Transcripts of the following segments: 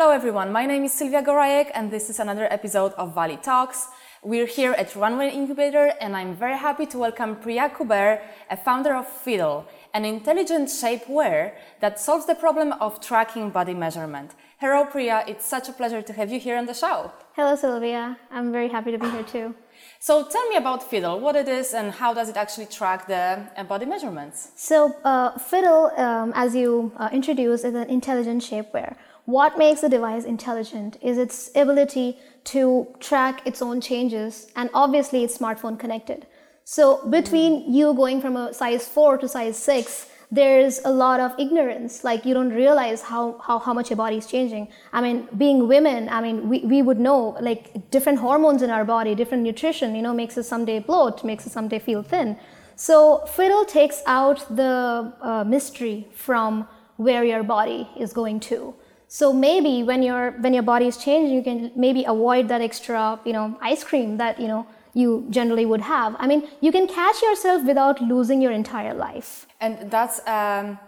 Hello, everyone. My name is Sylvia Gorajek, and this is another episode of Valley Talks. We're here at Runway Incubator, and I'm very happy to welcome Priya Kuber, a founder of Fiddle, an intelligent shapewear that solves the problem of tracking body measurement. Hello, Priya. It's such a pleasure to have you here on the show. Hello, Sylvia. I'm very happy to be here too. So tell me about Fiddle, what it is, and how does it actually track the uh, body measurements? So uh, Fiddle, um, as you uh, introduced, is an intelligent shapewear. What makes the device intelligent is its ability to track its own changes, and obviously it's smartphone connected. So between you going from a size 4 to size 6, there's a lot of ignorance. Like you don't realize how, how, how much your body is changing. I mean, being women, I mean, we, we would know like different hormones in our body, different nutrition, you know, makes us someday bloat, makes us someday feel thin. So Fiddle takes out the uh, mystery from where your body is going to. So maybe when your when your body is changing, you can maybe avoid that extra, you know, ice cream that you know you generally would have. I mean, you can catch yourself without losing your entire life. And that's um,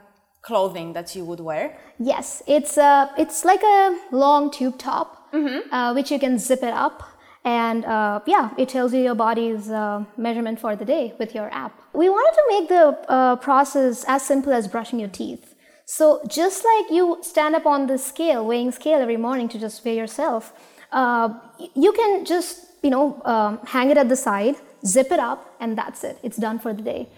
clothing that you would wear. Yes, it's uh, it's like a long tube top, mm-hmm. uh, which you can zip it up. And uh, yeah, it tells you your body's uh, measurement for the day with your app. We wanted to make the uh, process as simple as brushing your teeth. So just like you stand up on the scale, weighing scale every morning to just weigh yourself, uh, you can just you know um, hang it at the side, zip it up, and that's it. It's done for the day.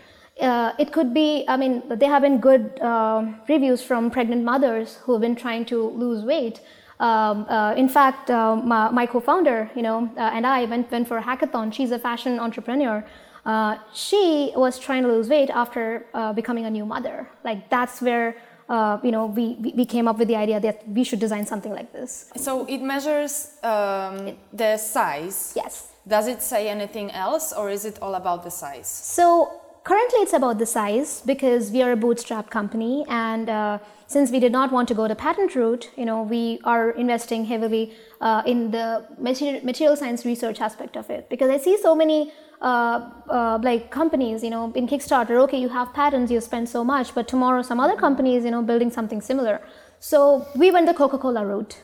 Uh, it could be, I mean, there have been good uh, reviews from pregnant mothers who have been trying to lose weight. Um, uh, in fact, uh, my, my, co-founder, you know, uh, and I went, went for a hackathon. She's a fashion entrepreneur. Uh, she was trying to lose weight after becoming a new mother. Like that's where uh, you know, we, we came up with the idea that we should design something like this. So it measures um, the size. Yes. Does it say anything else, or is it all about the size? So currently, it's about the size because we are a bootstrap company, and uh, since we did not want to go the patent route, you know, we are investing heavily uh, in the material science research aspect of it because I see so many uh, uh, like companies, you know, in Kickstarter, okay, you have patents, you spend so much, but tomorrow some other companies, you know, building something similar. So we went the Coca-Cola route.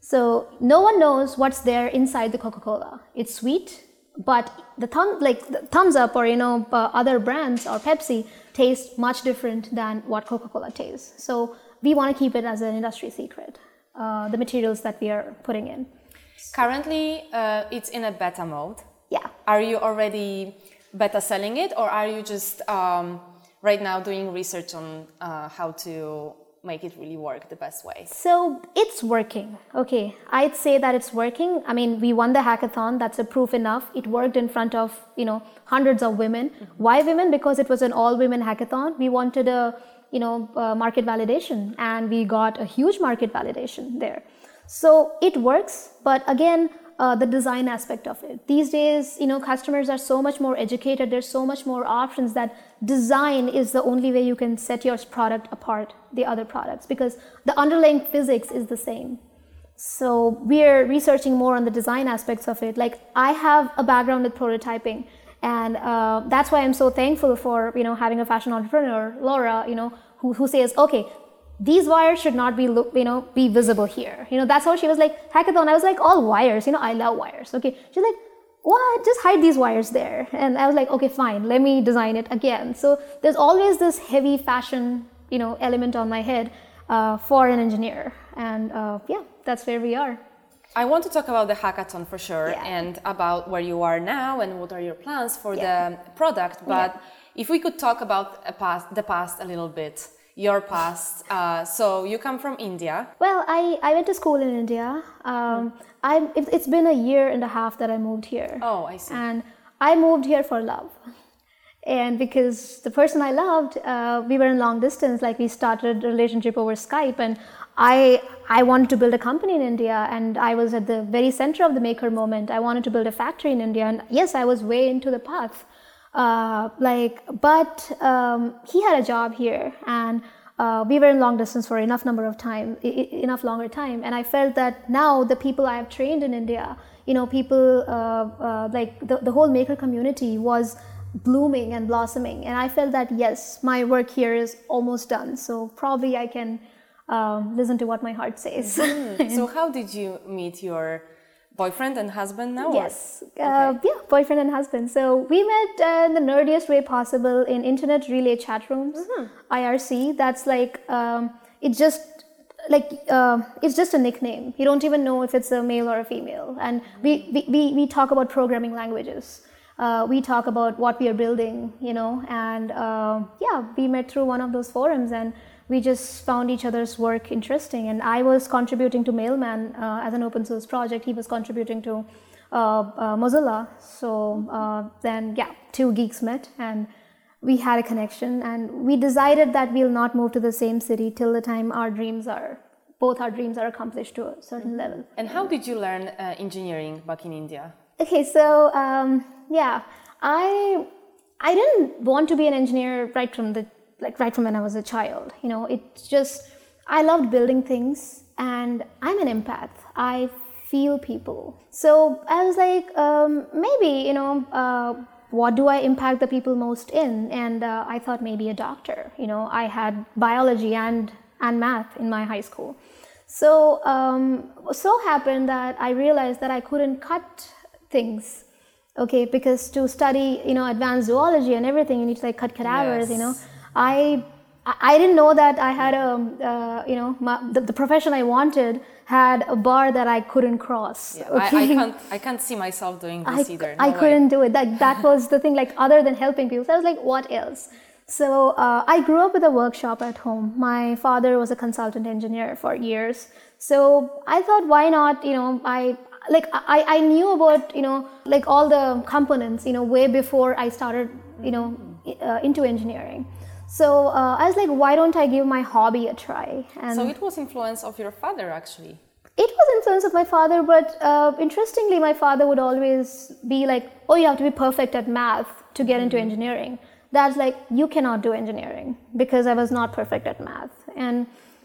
So no one knows what's there inside the Coca-Cola. It's sweet, but the thumb, like the Thums Up or you know uh, other brands or Pepsi taste much different than what Coca-Cola tastes. So we want to keep it as an industry secret. Uh, the materials that we are putting in. Currently, uh, it's in a beta mode. Yeah. Are you already beta selling it, or are you just um, right now doing research on uh, how to make it really work the best way? So it's working. Okay, I'd say that it's working. I mean, we won the hackathon. That's a proof enough. It worked in front of you know hundreds of women. Mm-hmm. Why women? Because it was an all-women hackathon. We wanted a you know uh, market validation, and we got a huge market validation there. So it works, but again, uh, the design aspect of it. These days, you know, customers are so much more educated. There's so much more options that design is the only way you can set your product apart the other products because the underlying physics is the same. So we're researching more on the design aspects of it. Like I have a background with prototyping, and uh, that's why I'm so thankful for you know having a fashion entrepreneur, Laura, you know, who, who says, okay, these wires should not be you know be visible here. You know that's how she was like hackathon. I was like all wires you know i love wires. Okay. She's like what? Just hide these wires there. And i was like okay fine. Let me design it again. So there's always this heavy fashion you know element on my head uh, for an engineer. And uh, yeah that's where we are. I want to talk about the hackathon for sure yeah. and about where you are now and what are your plans for yeah. the product. But yeah. if we could talk about past, the past a little bit, your past. Uh, so you come from India. Well, I, I went to school in India. Um, I, it, has been a year and a half that I moved here. Oh, I see. And I moved here for love. And because the person I loved, uh, we were in long distance, like we started a relationship over Skype, and I I wanted to build a company in India, and I was at the very center of the maker moment. I wanted to build a factory in India, and yes, I was way into the path. Uh, like, but um, he had a job here, and uh, we were in long distance for enough number of time, I- enough longer time, and I felt that now the people I have trained in India, you know, people uh, uh, like the, the whole maker community was blooming and blossoming, and I felt that yes, my work here is almost done. So probably I can um, listen to what my heart says. so how did you meet your boyfriend and husband now? Yes, uh, yeah, boyfriend and husband. So we met uh, in the nerdiest way possible in internet relay chat rooms, IRC. That's like um, it just like uh, it's just a nickname. You don't even know if it's a male or a female. And we we, we, we talk about programming languages. Uh, we talk about what we are building, you know, and uh, yeah, we met through one of those forums and we just found each other's work interesting. And I was contributing to Mailman uh, as an open source project. He was contributing to uh, uh, Mozilla. So uh, then, yeah, two geeks met and we had a connection. And we decided that we'll not move to the same city till the time our dreams are, both our dreams are accomplished to a certain level. And how did you learn uh, engineering back in India? Okay, so um, yeah, I I didn't want to be an engineer right from the like right from when I was a child. You know, it's just I loved building things, and I'm an empath. I feel people. So I was like, um, maybe you know. Uh, what do I impact the people most in? And uh, I thought maybe a doctor. You know, I had biology and and math in my high school. So um, so happened that I realized that I couldn't cut things okay because to study you know advanced zoology and everything you need to like cut cadavers you know Yes. I i I didn't know that i had a uh, you know my, the, the profession i wanted had a bar that i couldn't cross Yeah, I, I can't. I can't see myself doing I, this either. I way. couldn't do it. That that was the thing. Like other than helping people, so I was like, what else? So uh, I grew up with a workshop at home. My father was a consultant engineer for years. So I thought, why not? You know, I like I, I knew about you know like all the components you know way before I started you know uh, into engineering. So uh, I was like, why don't I give my hobby a try? And So it was influence of your father actually. it was influence of my father, but uh, interestingly, my father would always be like, "Oh, you have to be perfect at math to get into engineering." That's like, you cannot do engineering because I was not perfect at math. And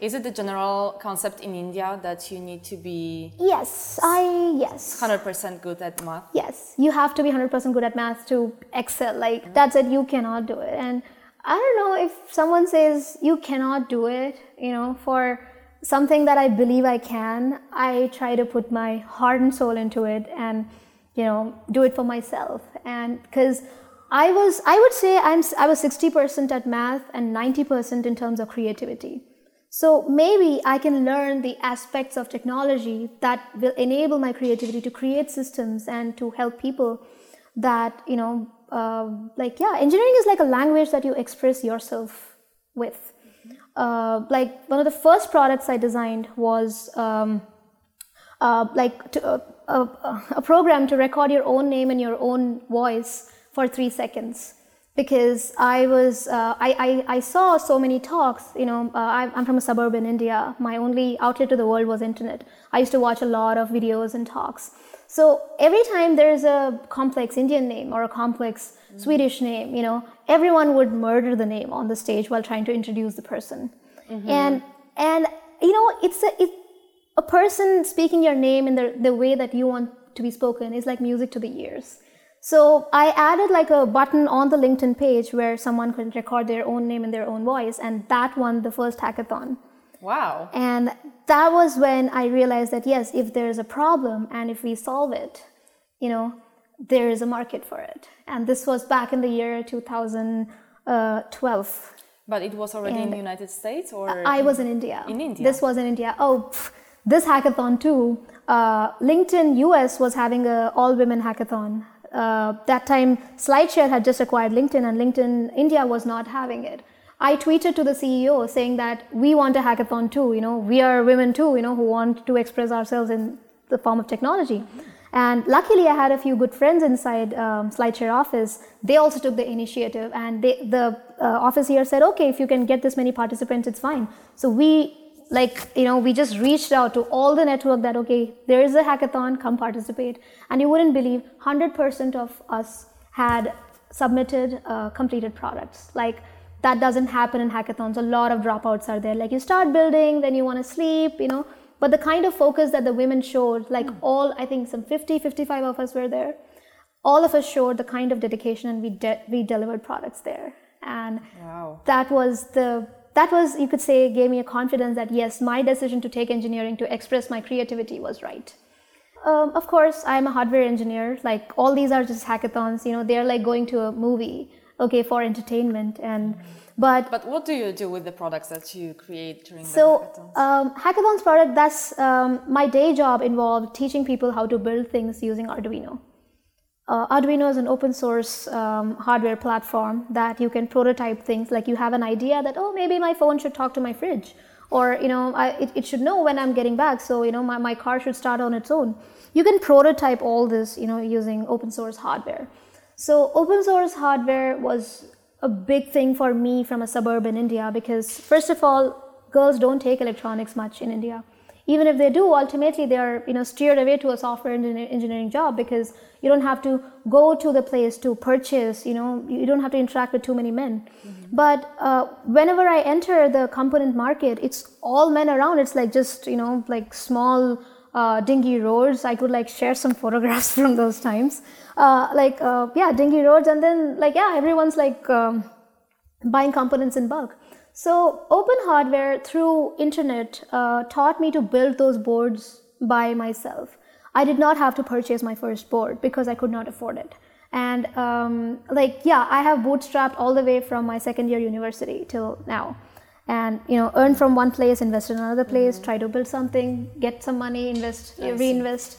Is it the general concept in India that you need to be yes, I yes, 100% good at math? yes, you have to be hundred percent good at math to excel. Like that's it. You cannot do it. And I don't know if someone says you cannot do it. You know, for something that I believe I can, I try to put my heart and soul into it and, you know, do it for myself. And because I was, I would say I'm, I was 60% at math and 90% in terms of creativity. So maybe I can learn the aspects of technology that will enable my creativity to create systems and to help people that, you know, uh, like, yeah, engineering is like a language that you express yourself with uh, like one of the first products I designed was um, uh, like to, uh, a program to record your own name and your own voice for three seconds. Because I was, uh, I, I, I saw so many talks. You know, uh, I'm from a suburb in India. My only outlet to the world was internet. I used to watch a lot of videos and talks. So every time there's a complex Indian name or a complex hmm. Swedish name, you know, everyone would murder the name on the stage while trying to introduce the person. Mm-hmm. And and you know, it's a it, a person speaking your name in the the way that you want to be spoken is like music to the ears. So I added like a button on the LinkedIn page where someone could record their own name in their own voice, and that won the first hackathon. Wow. And that was when I realized that yes, if there is a problem and if we solve it, you know, there is a market for it. And this was back in the year 2012. But it was already in the United States or I was in India. In India. This was in India. Oh, pff, this hackathon too. Uh, LinkedIn US was having a all women hackathon. Uh, that time, SlideShare had just acquired LinkedIn, and LinkedIn India was not having it. I tweeted to the CEO saying that we want a hackathon too. You know, we are women too. You know, who want to express ourselves in the form of technology. And luckily, I had a few good friends inside um, SlideShare office. They also took the initiative, and they, the uh, office here said, "Okay, if you can get this many participants, it's fine." So we, like, you know, we just reached out to all the network that, okay, there is a hackathon, come participate. And you wouldn't believe, hundred percent of us had submitted uh, completed products. Like that doesn't happen in hackathons. A lot of dropouts are there. Like you start building, then you want to sleep, you know. But the kind of focus that the women showed, like all, I think some 50, 55 of us were there, all of us showed the kind of dedication and we, de- we delivered products there. And Wow. that was the that was, you could say, gave me a confidence that yes, my decision to take engineering to express my creativity was right. Um, of course, I'm a hardware engineer. Like all these are just hackathons. You know, they're like going to a movie, okay, for entertainment. And but but what do you do with the products that you create during so, the hackathons? Um, hackathons product. That's um, my day job involved teaching people how to build things using Arduino. Uh, Arduino is an open source um, hardware platform that you can prototype things. Like you have an idea that oh maybe my phone should talk to my fridge, or you know I, it, it should know when I'm getting back. So you know my, my car should start on its own. You can prototype all this you know using open source hardware. So open source hardware was a big thing for me from a suburb in India because first of all girls don't take electronics much in India. Even if they do ultimately they are you know steered away to a software engineering job because you don't have to go to the place to purchase you know you don't have to interact with too many men. Mm-hmm. but uh, whenever i enter the component market it's all men around. It's like just you know like small uh, dingy roads. I could like share some photographs from those times uh, like uh, yeah dingy roads and then like yeah everyone's like um, buying components in bulk so open hardware through internet uh, taught me to build those boards by myself. I did not have to purchase my first board because I could not afford it. And um, like yeah, I have bootstrapped all the way from my second year university till now. And you know, earn from one place, invest in another place, mm-hmm. try to build something, get some money, invest, reinvest.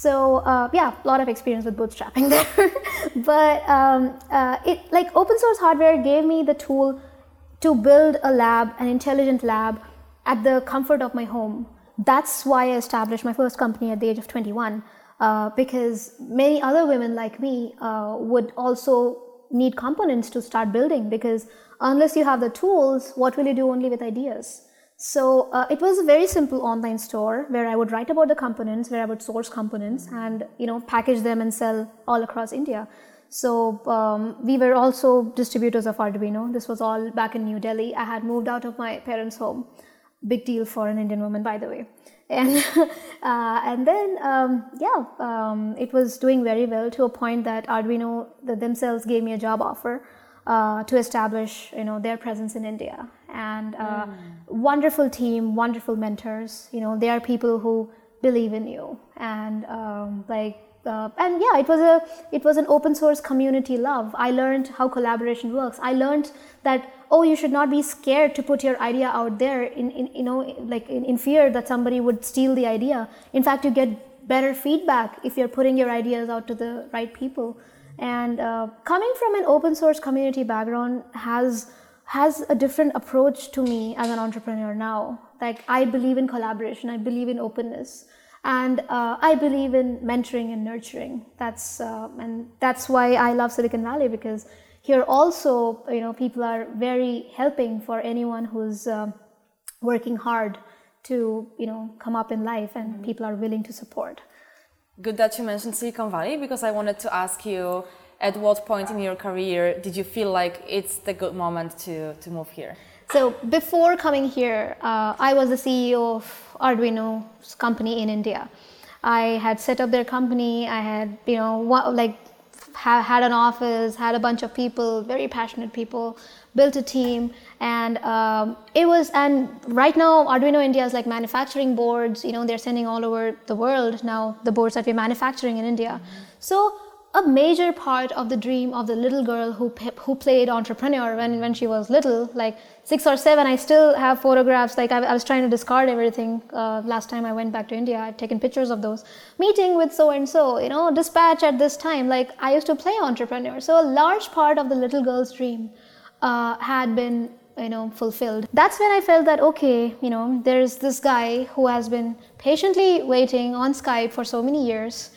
So uh, yeah, a lot of experience with bootstrapping there. but um, uh, it like open source hardware gave me the tool to build a lab, an intelligent lab, at the comfort of my home. That's why I established my first company at the age of 21, uh, because many other women like me uh, would also need components to start building. Because unless you have the tools, what will you do only with ideas? So uh, it was a very simple online store where I would write about the components, where I would source components and you know package them and sell all across India. So um, we were also distributors of Arduino. This was all back in New Delhi. I had moved out of my parents' home. Big deal for an Indian woman, by the way. And uh, and then um, yeah, um, it was doing very well to a point that Arduino themselves gave me a job offer uh, to establish you know their presence in India. And uh, mm. wonderful team, wonderful mentors. You know they are people who believe in you. And um, like uh, and yeah it was a it was an open source community love. I learned how collaboration works. I learned that oh you should not be scared to put your idea out there in, in you know like in, in fear that somebody would steal the idea. In fact you get better feedback if you're putting your ideas out to the right people. And uh, coming from an open source community background has has a different approach to me as an entrepreneur now like i believe in collaboration i believe in openness and uh, I believe in mentoring and nurturing. That's uh, and that's why I love Silicon Valley because here also you know people are very helping for anyone who's uh, working hard to you know come up in life, and mm-hmm. people are willing to support. Good that you mentioned Silicon Valley because I wanted to ask you at what point in your career did you feel like it's the good moment to, to move here? So before coming here, uh, I was the CEO of Arduino's company in India. I had set up their company. I had, you know, like ha- had an office, had a bunch of people, very passionate people, built a team, and um, it was. And right now, Arduino India is like manufacturing boards. You know, they're sending all over the world now. The boards that we're manufacturing in India. Mm-hmm. So a major part of the dream of the little girl who, who played entrepreneur when, when she was little, like six or seven, I still have photographs. Like I, I was trying to discard everything uh, last time I went back to India. I've taken pictures of those. Meeting with so and so, you know, dispatch at this time. Like I used to play entrepreneur. So a large part of the little girl's dream uh, had been you know fulfilled that's when i felt that okay you know there's this guy who has been patiently waiting on skype for so many years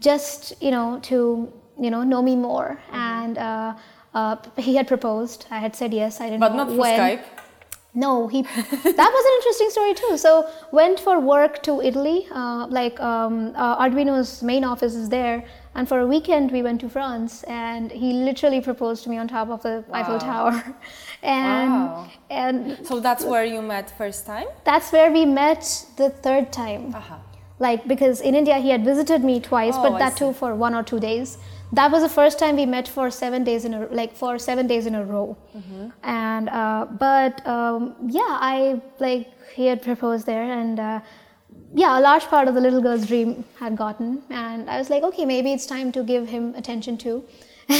just you know to you know know me more. Mm-hmm. and uh, uh, he had proposed. I had said yes. I didn't but know not for when. skype? No he that was an interesting story too. So went for work to italy. Uh, like um, uh, arduino's main office is there. And for a weekend we went to france. And he literally proposed to me on top of the wow. eiffel tower. And wow. and so that's where you met first time? That's where we met the third time. Uh-huh like because in India he had visited me twice, oh, but that too for one or two days. that was the first time we met for seven days in a like for seven days in a row. And uh, but um, yeah i like he had proposed there and uh, yeah a large part of the little girl's dream had gotten. And i was like okay maybe it's time to give him attention too.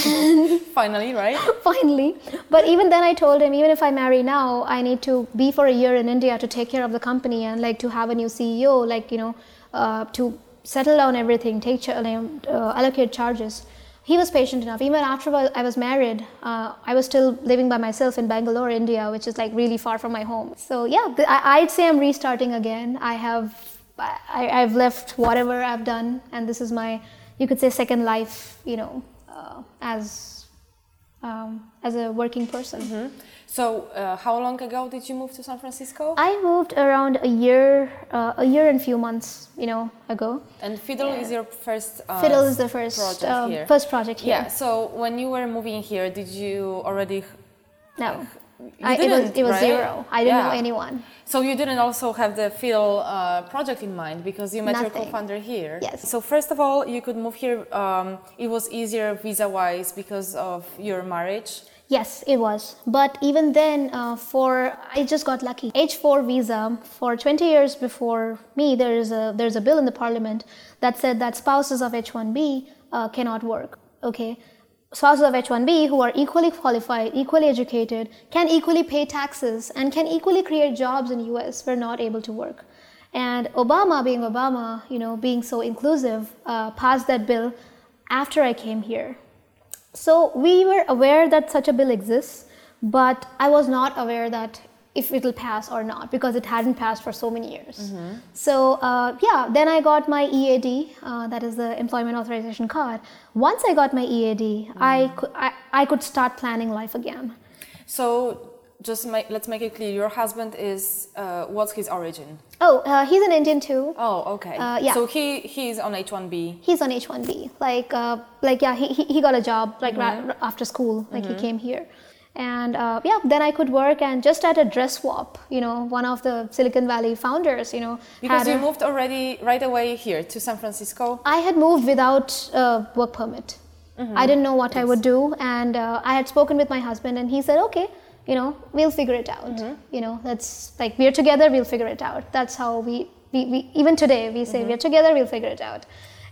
Finally, right? finally. But even then i told him even if i marry now i need to be for a year in india to take care of the company and like to have a new ceo like you know uh, to settle down everything take ch- uh, allocate charges. He was patient enough. Even after i was married uh, i was still living by myself in bangalore india which is like really far from my home. So yeah i'd say i'm restarting again. I have I- i've left whatever i've done and this is my you could say second life you know uh, as um, as a working person. So, uh, how long ago did you move to San Francisco? I moved around a year, uh, a year and few months, you know, ago. and Fiddle is your first. Uh, Fiddle is the first project um, here. first project here. Yeah. So when you were moving here, did you already? No, I, it was it was right? zero. I didn't know anyone. So you didn't also have the Fiddle uh, project in mind because you met your Nothing. co-founder here. Yes. So first of all, you could move here. Um, it was easier visa-wise because of your marriage. Yes, it was. But even then, uh, for I just got lucky. H4 visa for 20 years before me, there is a there's a bill in the parliament that said that spouses of H1B uh, cannot work. Okay, spouses of H1B who are equally qualified, equally educated, can equally pay taxes, and can equally create jobs in US were not able to work. And Obama, being Obama, you know, being so inclusive, uh, passed that bill after I came here. So we were aware that such a bill exists, but I was not aware that if it'll pass or not because it hadn't passed for so many years. So uh, yeah, then I got my EAD, uh, that is the Employment Authorization Card. Once I got my EAD, I, could, I, I could start planning life again. So just make, let's make it clear. Your husband is uh, what's his origin? Oh, uh, he's an Indian too. Oh, okay. Uh, yeah. So he he's on H1B. He's on H1B. Like, uh, like yeah, he, he, got a job like ra- after school. Like he came here, and uh, yeah, then I could work and just at a dress swap. You know, one of the Silicon Valley founders. You know, Because you a- moved already right away here to San Francisco. I had moved without a work permit. I didn't know what I would do, and uh, I had spoken with my husband, and he said, "Okay, you know, we'll figure it out. You know, let's like we're together, we'll figure it out." That's how we, we, we even today we say we're together, we'll figure it out.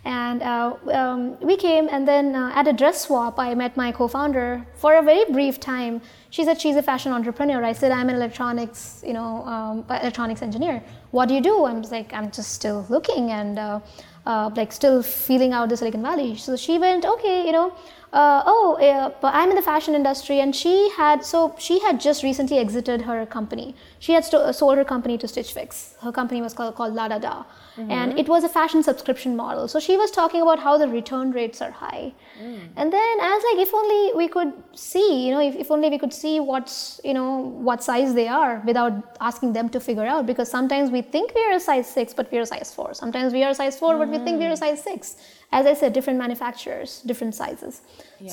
And uh, um, we came, and then uh, at a dress swap, I met my co-founder for a very brief time. She said she's a fashion entrepreneur. I said I'm an electronics, you know, um, electronics engineer. What do you do? I'm just like I'm just still looking and uh, uh, like still feeling out the Silicon Valley. So she went, okay, you know, uh, oh, but I'm in the fashion industry, and she had so she had just recently exited her company. She had sto- sold her company to Stitch Fix. Her company was called called La Da Da, mm-hmm. and it was a fashion subscription model. So she was talking about how the return rates are high, mm. and then I was like, if only we could see, you know, if, if only we could see what's you know what size they are without asking them to figure out, because sometimes we think we are a size six, but we are a size four. Sometimes we are a size four, but we think we are a mm. size six. As I said, different manufacturers, different sizes.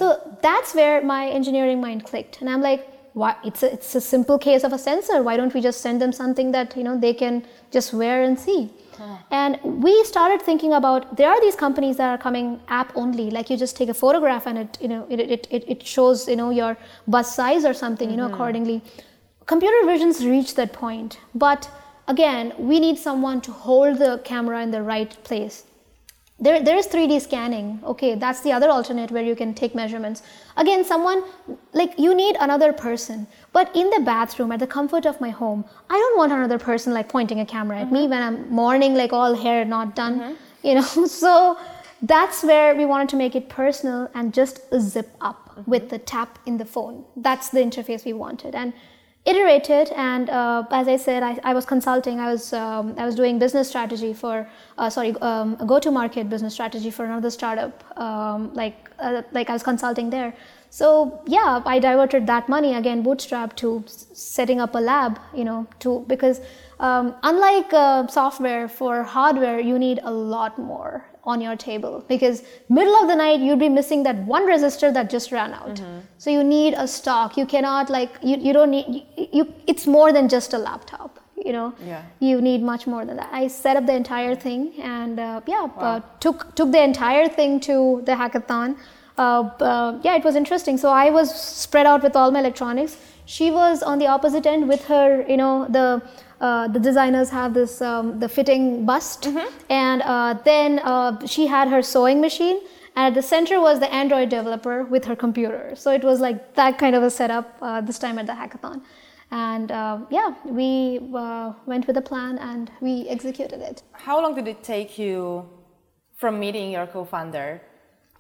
So that's where my engineering mind clicked, and I'm like, why? It's a, it's a simple case of a sensor. Why don't we just send them something that you know they can just wear and see? And we started thinking about there are these companies that are coming app only, like you just take a photograph and it you know it it, it, it shows you know your bus size or something you know mm-hmm. accordingly. Computer visions reach that point, but again we need someone to hold the camera in the right place there, there is 3d scanning. Okay that's the other alternate where you can take measurements. Again someone like you need another person. But in the bathroom at the comfort of my home i don't want another person like pointing a camera at me mm-hmm. when i'm morning like all hair not done mm-hmm. you know? So that's where we wanted to make it personal and just zip up mm-hmm. with the tap in the phone. That's the interface we wanted. And iterated and uh, as i said I, I was consulting i was um, i was doing business strategy for uh, sorry um, go to market business strategy for another startup um, like uh, like i was consulting there. So yeah i diverted that money again bootstrap to setting up a lab you know to because um, unlike uh, software for hardware you need a lot more on your table. Because middle of the night you'd be missing that one resistor that just ran out. So you need a stock. You cannot like you, you don't need you, you it's more than just a laptop you know? Yeah. you need much more than that. I set up the entire thing and uh, yeah uh, took took the entire thing to the hackathon. Uh, uh, yeah, it was interesting. So I was spread out with all my electronics. She was on the opposite end with her, you know, the uh, the designers have this um, the fitting bust, and uh, then uh, she had her sewing machine. And at the center was the Android developer with her computer. So it was like that kind of a setup uh, this time at the hackathon. And uh, yeah, we uh, went with a plan and we executed it. How long did it take you from meeting your co-founder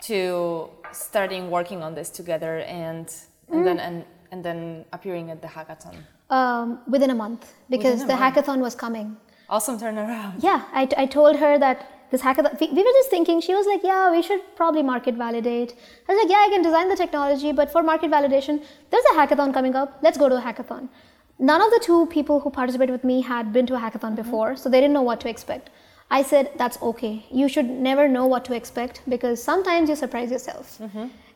to starting working on this together and and then and, and then appearing at the hackathon? Um, within a month because a the month. hackathon was coming. Awesome turnaround. Yeah, I, I told her that this hackathon, we, we were just thinking, she was like, yeah, we should probably market validate. I was like, yeah, I can design the technology, but for market validation, there's a hackathon coming up. Let's go to a hackathon. None of the two people who participated with me had been to a hackathon before, so they didn't know what to expect. I said, that's okay. You should never know what to expect because sometimes you surprise yourself.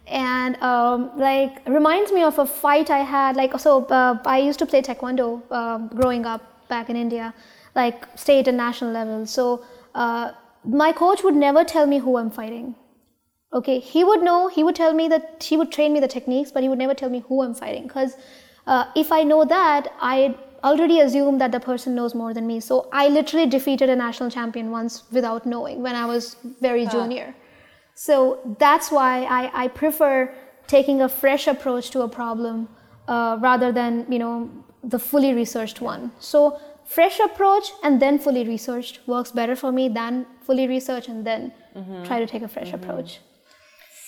And um, like reminds me of a fight I had. Like so, uh, I used to play taekwondo um growing up back in India, like state and national level. So uh, my coach would never tell me who I'm fighting. Okay, he would know. He would tell me that he would train me the techniques, but he would never tell me who I'm fighting. Because uh, if I know that, I already assume that the person knows more than me. So I literally defeated a national champion once without knowing when I was very junior. So that's why I, I prefer taking a fresh approach to a problem uh, rather than you know the fully researched one. So fresh approach and then fully researched works better for me than fully researched and then try to take a fresh approach.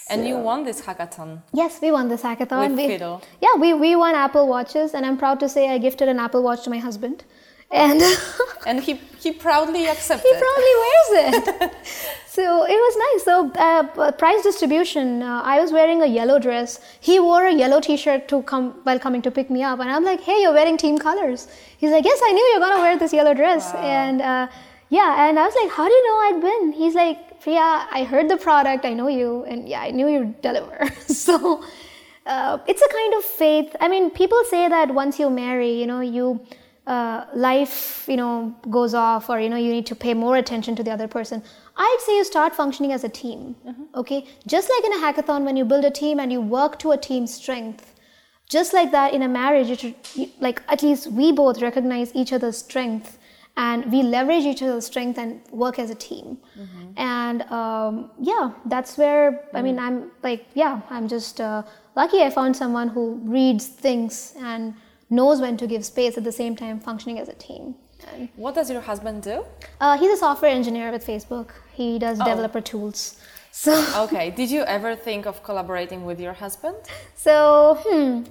And you won this hackathon. Yes, we won this hackathon. With we, Fiddle. Yeah, we, we won Apple Watches, and I'm proud to say I gifted an Apple Watch to my husband. And And he, he proudly accepted. he proudly wears it. so it was nice. So uh, price distribution. Uh, I was wearing a yellow dress. He wore a yellow T-shirt to come while coming to pick me up, and I'm like, "Hey, you're wearing team colors." He's like, "Yes, I knew you're gonna wear this yellow dress." And uh, yeah, and I was like, "How do you know I'd win?" He's like, "Priya, I heard the product. I know you, and yeah, I knew you'd deliver." so. Uh, it's a kind of faith. I mean, people say that once you marry, you know, you uh, life, you know, goes off, or you know, you need to pay more attention to the other person. I'd say you start functioning as a team. Okay, just like in a hackathon, when you build a team and you work to a team strength, just like that in a marriage, it should, you- like at least we both recognize each other's strength and we leverage each other's strength and work as a team. And um, yeah, that's where I mean, I'm like, yeah, I'm just uh, lucky I found someone who reads things and knows when to give space at the same time functioning as a team. And, What does your husband do? uh, he's a software engineer with Facebook. He does developer tools. So. Okay, did you ever think of collaborating with your husband? So, hmm,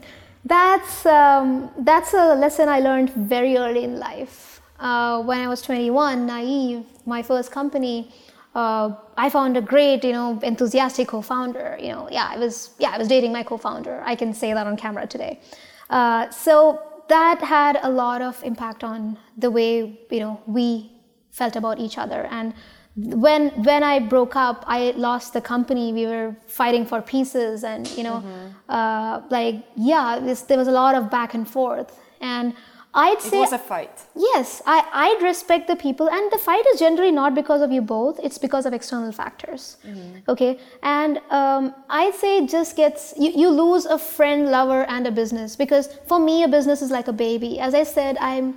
that's um, that's a lesson I learned very early in life. Uh, when I was 21, naive, my first company, uh, I found a great, you know, enthusiastic co-founder. You know, yeah, I was yeah, I was dating my co-founder. I can say that on camera today. Uh, so that had a lot of impact on the way you know we felt about each other and when when I broke up, I lost the company. We were fighting for pieces, and you know, uh, like yeah, this, there was a lot of back and forth. And I'd It say was a fight. yes, I I'd respect the people, and the fight is generally not because of you both. It's because of external factors. Mm-hmm. Okay, and um, I'd say it just gets you, you lose a friend, lover, and a business because for me, a business is like a baby. As I said, I'm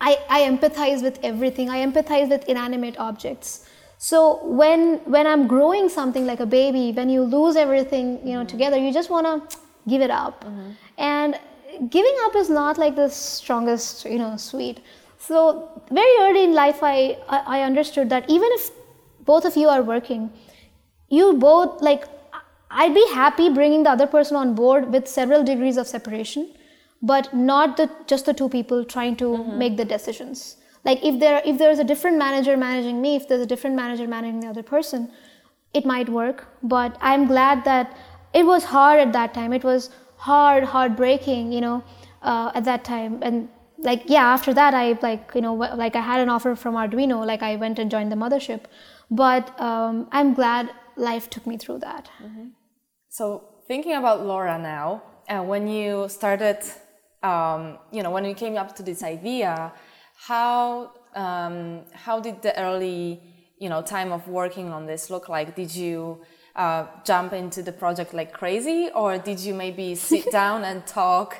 I, I empathize with everything. I empathize with inanimate objects. So when when I'm growing something like a baby, when you lose everything, you know, mm-hmm. together, you just want to give it up. Mm-hmm. And giving up is not like the strongest, you know, sweet. So very early in life, I, I I understood that even if both of you are working, you both like I'd be happy bringing the other person on board with several degrees of separation, but not the just the two people trying to mm-hmm. make the decisions. Like if there if there's a different manager managing me, if there's a different manager managing the other person, it might work. But I'm glad that it was hard at that time. It was hard, heartbreaking, you know, uh, at that time. And like yeah, after that I like you know like I had an offer from Arduino. Like I went and joined the mothership, but um, I'm glad life took me through that. So thinking about Laura now, uh, when you started, um, you know, when you came up to this idea, how um, how did the early, you know, time of working on this look like? Did you uh, jump into the project like crazy, or did you maybe sit down and talk,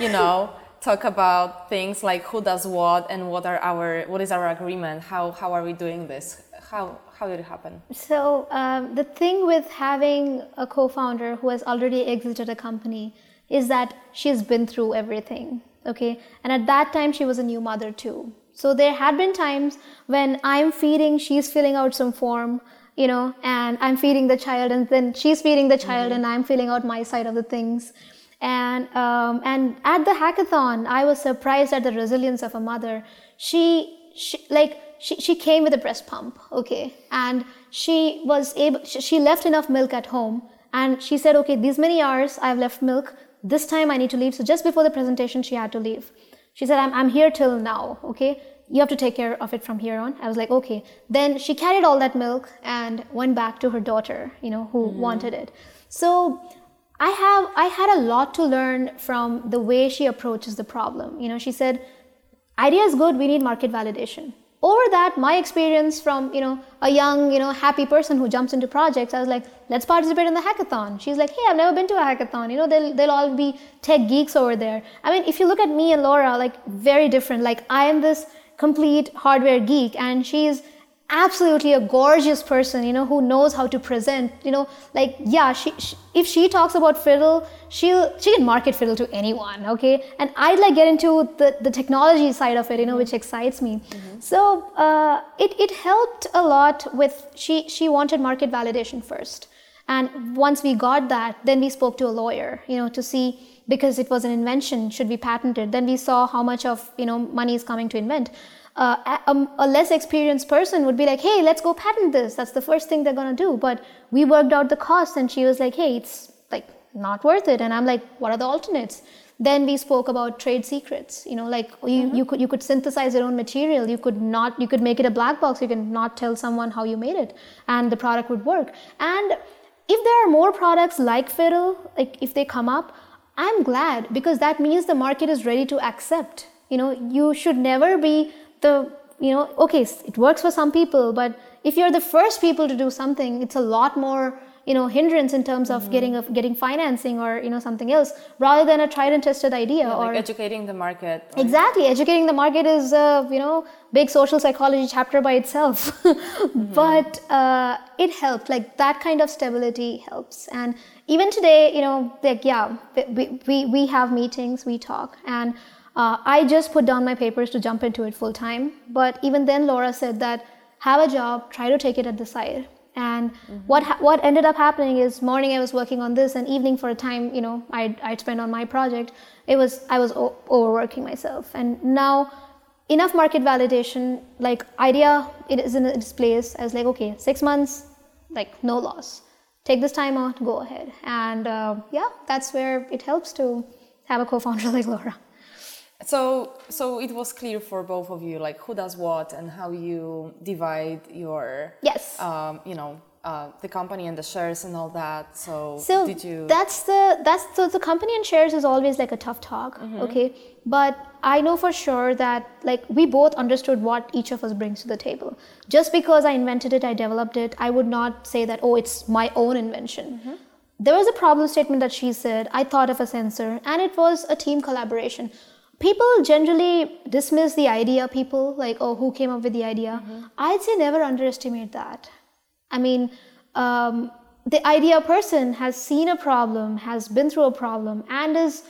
you know, talk about things like who does what and what are our what is our agreement? How how are we doing this? How how did it happen? So um, the thing with having a co-founder who has already exited a company is that she's been through everything. Okay, and at that time she was a new mother too. So there had been times when I'm feeding, she's filling out some form, you know, and I'm feeding the child, and then she's feeding the child, mm-hmm. and I'm filling out my side of the things. And um, and at the hackathon, I was surprised at the resilience of a mother. She, she like she, she came with a breast pump, okay, and she was able. She, she left enough milk at home, and she said, okay, these many hours I've left milk. This time I need to leave. So just before the presentation, she had to leave. She said, I'm, I'm here till now, okay? You have to take care of it from here on. I was like, okay. Then she carried all that milk and went back to her daughter, you know, who mm-hmm. wanted it. So I have I had a lot to learn from the way she approaches the problem. You know, she said, idea is good, we need market validation Over that my experience from you know a young you know happy person who jumps into projects i was like let's participate in the hackathon she's like hey i've never been to a hackathon you know they'll, they'll all be tech geeks over there i mean if you look at me and laura like very different like i am this complete hardware geek and she's absolutely a gorgeous person you know who knows how to present you know like yeah she, she, if she talks about fiddle she'll she can market fiddle to anyone okay? And i'd like get into the, the technology side of it you know which excites me. Mm-hmm. so uh, it, it helped a lot with she she wanted market validation first. And once we got that then we spoke to a lawyer you know to see because it was an invention should be patented then we saw how much of you know money is coming to invent uh, a, a, less experienced person would be like, hey, let's go patent this. That's the first thing they're going to do. But we worked out the cost, and she was like, hey, it's like not worth it. And I'm like, what are the alternates? Then we spoke about trade secrets. You know, like you, mm-hmm. you could you could synthesize your own material. You could not you could make it a black box. You can not tell someone how you made it, and the product would work. And if there are more products like Fiddle, like if they come up, I'm glad because that means the market is ready to accept. You know, you should never be the you know okay it works for some people but if you're the first people to do something it's a lot more you know hindrance in terms of mm-hmm. getting a, getting financing or you know something else rather than a tried and tested idea yeah, or like educating the market exactly educating the market is a you know big social psychology chapter by itself mm-hmm. but uh, it helped like that kind of stability helps and even today you know like yeah we, we, we have meetings we talk and uh, I just put down my papers to jump into it full time. But even then, Laura said that have a job, try to take it at the side. And mm-hmm. what ha- what ended up happening is morning I was working on this, and evening for a time, you know, I'd, I'd spend on my project. It was I was o- overworking myself, and now enough market validation, like idea, it is in its place. I was like, okay, six months, like no loss. Take this time out, go ahead, and uh, yeah, that's where it helps to have a co-founder like Laura. So, so it was clear for both of you, like who does what and how you divide your, yes, um, you know, uh, the company and the shares and all that. So, so did you? That's the that's the, the company and shares is always like a tough talk, mm-hmm. okay. But I know for sure that like we both understood what each of us brings to the table. Just because I invented it, I developed it, I would not say that oh, it's my own invention. Mm-hmm. There was a problem statement that she said. I thought of a sensor, and it was a team collaboration people generally dismiss the idea people like oh who came up with the idea? Mm-hmm. i'd say never underestimate that. I mean um, the idea person has seen a problem has been through a problem and is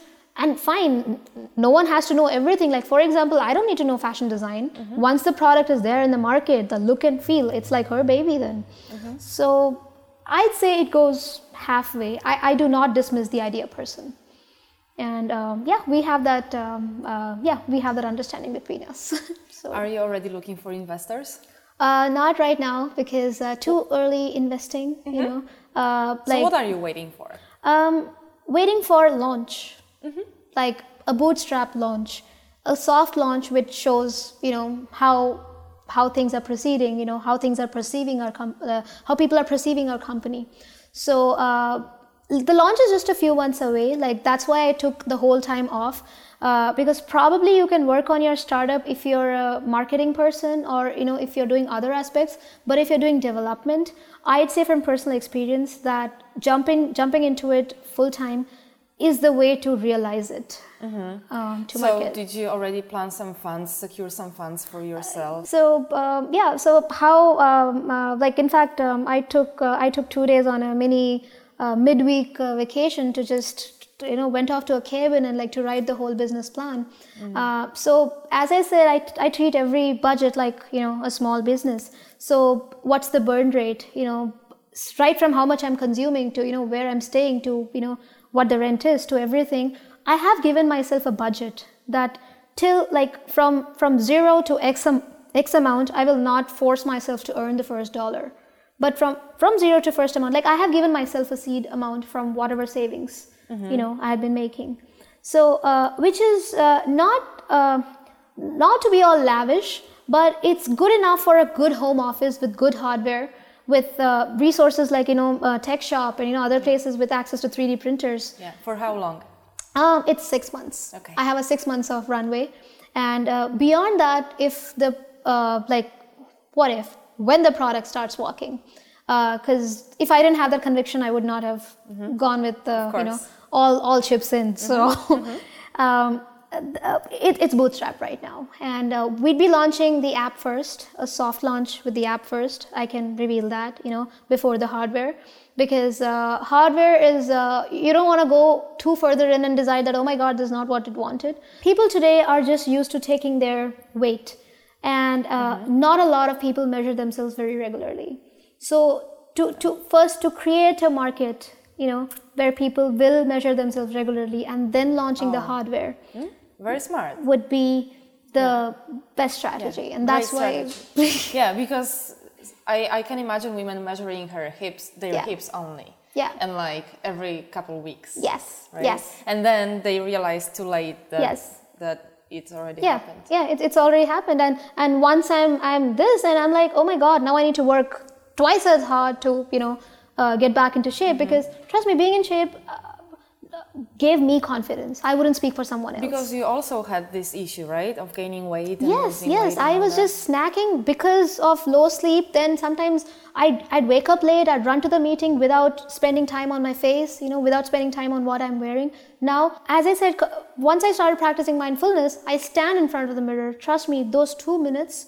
and fine no one has to know everything. Like for example i don't need to know fashion design. Mm-hmm. once the product is there in the market the look and feel it's like her baby then. Mm-hmm. so i'd say it goes halfway. I, I do not dismiss the idea person and um, yeah we have that um, uh, yeah we have that understanding between us. So are you already looking for investors? Uh, not right now because uh, too early investing mm-hmm. you know? Uh, like, so what are you waiting for? Um, waiting for launch. Mm-hmm. like a bootstrap launch. A soft launch which shows you know how how things are proceeding you know how things are perceiving our com- uh, how people are perceiving our company. So uh, the launch is just a few months away. Like that's why I took the whole time off. Uh, because probably you can work on your startup if you're a marketing person or you know if you're doing other aspects but if you're doing development i'd say from personal experience that jumping jumping into it full time is the way to realize it mm-hmm. um, to so market. did you already plan some funds secure some funds for yourself so um, yeah so how um, uh, like in fact um, i took uh, i took two days on a mini uh, midweek uh, vacation to just you know went off to a cabin and like to write the whole business plan. Mm. uh, so as i said I, I treat every budget like you know a small business. So what's the burn rate? You know right from how much i'm consuming to you know where i'm staying to you know what the rent is to everything i have given myself a budget that till like from from zero to x, x amount i will not force myself to earn the first dollar but from from zero to first amount like i have given myself a seed amount from whatever savings mm-hmm. you know I had been making. So uh, which is uh, not uh, not to be all lavish, but it's good enough for a good home office with good hardware, with uh, resources like you know uh, TechShop and you know other places with access to 3D printers. Yeah. For how long? Um, it's six months. Okay. I have a six months of runway, and uh, beyond that, if the like, what if when the product starts walking? Because if I didn't have that conviction, I would not have mm-hmm. gone with the you know all all chips in. So mm-hmm. um, it, it's bootstrap right now, and uh, we'd be launching the app first, a soft launch with the app first. I can reveal that, you know, before the hardware, because uh, hardware is uh, you don't want to go too further in and decide that oh my god, this is not what it wanted. People today are just used to taking their weight, and uh, mm-hmm. not a lot of people measure themselves very regularly. So to, to first to create a market you know, where people will measure themselves regularly and then launching oh. the hardware. Mm, very smart. Would be the yeah. best strategy. Yeah. And that's Great why. yeah, because I, I can imagine women measuring her hips, their yeah. hips only. Yeah. And like every couple of weeks. Yes. Right? Yes. And then they realize too late that, yes. that it's already yeah. happened. Yeah, it, it's already happened. And and once I'm I'm this and I'm like, oh my god, now I need to work twice as hard to, you know, uh, get back into shape mm-hmm. because trust me being in shape uh, gave me confidence. I wouldn't speak for someone else. Because you also had this issue right of gaining weight yes yes. i was that. just snacking because of low sleep. Then sometimes I'd, I'd wake up late i'd run to the meeting without spending time on my face you know without spending time on what i'm wearing. Now as i said once i started practicing mindfulness i stand in front of the mirror. Trust me those two minutes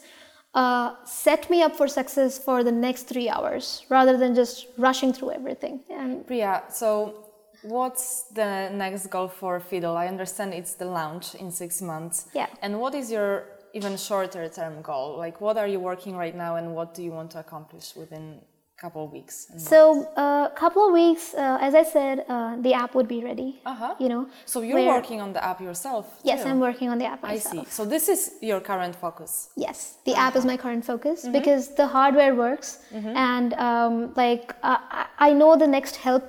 uh, set me up for success for the next three hours rather than just rushing through everything. And Priya, so what's the next goal for Fiddle? I understand it's the launch in six months. Yeah. And what is your even shorter term goal? Like, what are you working right now, and what do you want to accomplish within couple of weeks so a uh, couple of weeks uh, as i said uh, the app would be ready uh-huh. you know so you're where, working on the app yourself yes too. i'm working on the app myself. i see so this is your current focus yes the uh-huh. app is my current focus mm-hmm. because the hardware works mm-hmm. and um, like uh, i know the next help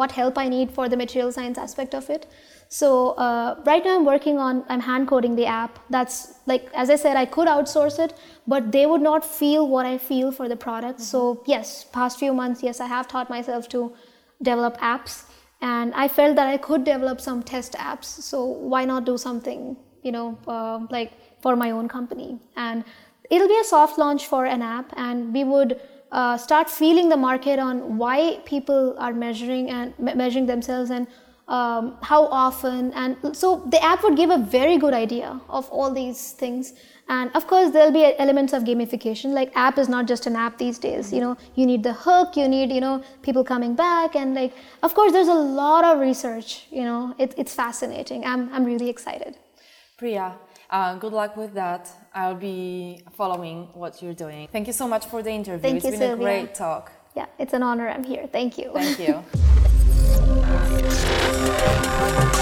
what help i need for the material science aspect of it so uh, right now I'm working on I'm hand coding the app. That's like as I said, I could outsource it, but they would not feel what I feel for the product. Mm-hmm. So yes, past few months, yes, I have taught myself to develop apps, and I felt that I could develop some test apps. So why not do something, you know, uh, like for my own company? And it'll be a soft launch for an app, and we would. Uh, start feeling the market on why people are measuring and me- measuring themselves and um, how often and so the app would give a very good idea of all these things. And of course there'll be elements of gamification like app is not just an app these days. You know you need the hook you need you know people coming back and like of course there's a lot of research you know it, it's fascinating. I'm, I'm really excited. Priya uh, good luck with that. I'll be following what you're doing. Thank you so much for the interview. Thank it's you, been Sylvia. a great talk. Yeah it's an honor i'm here. Thank you. Thank you Música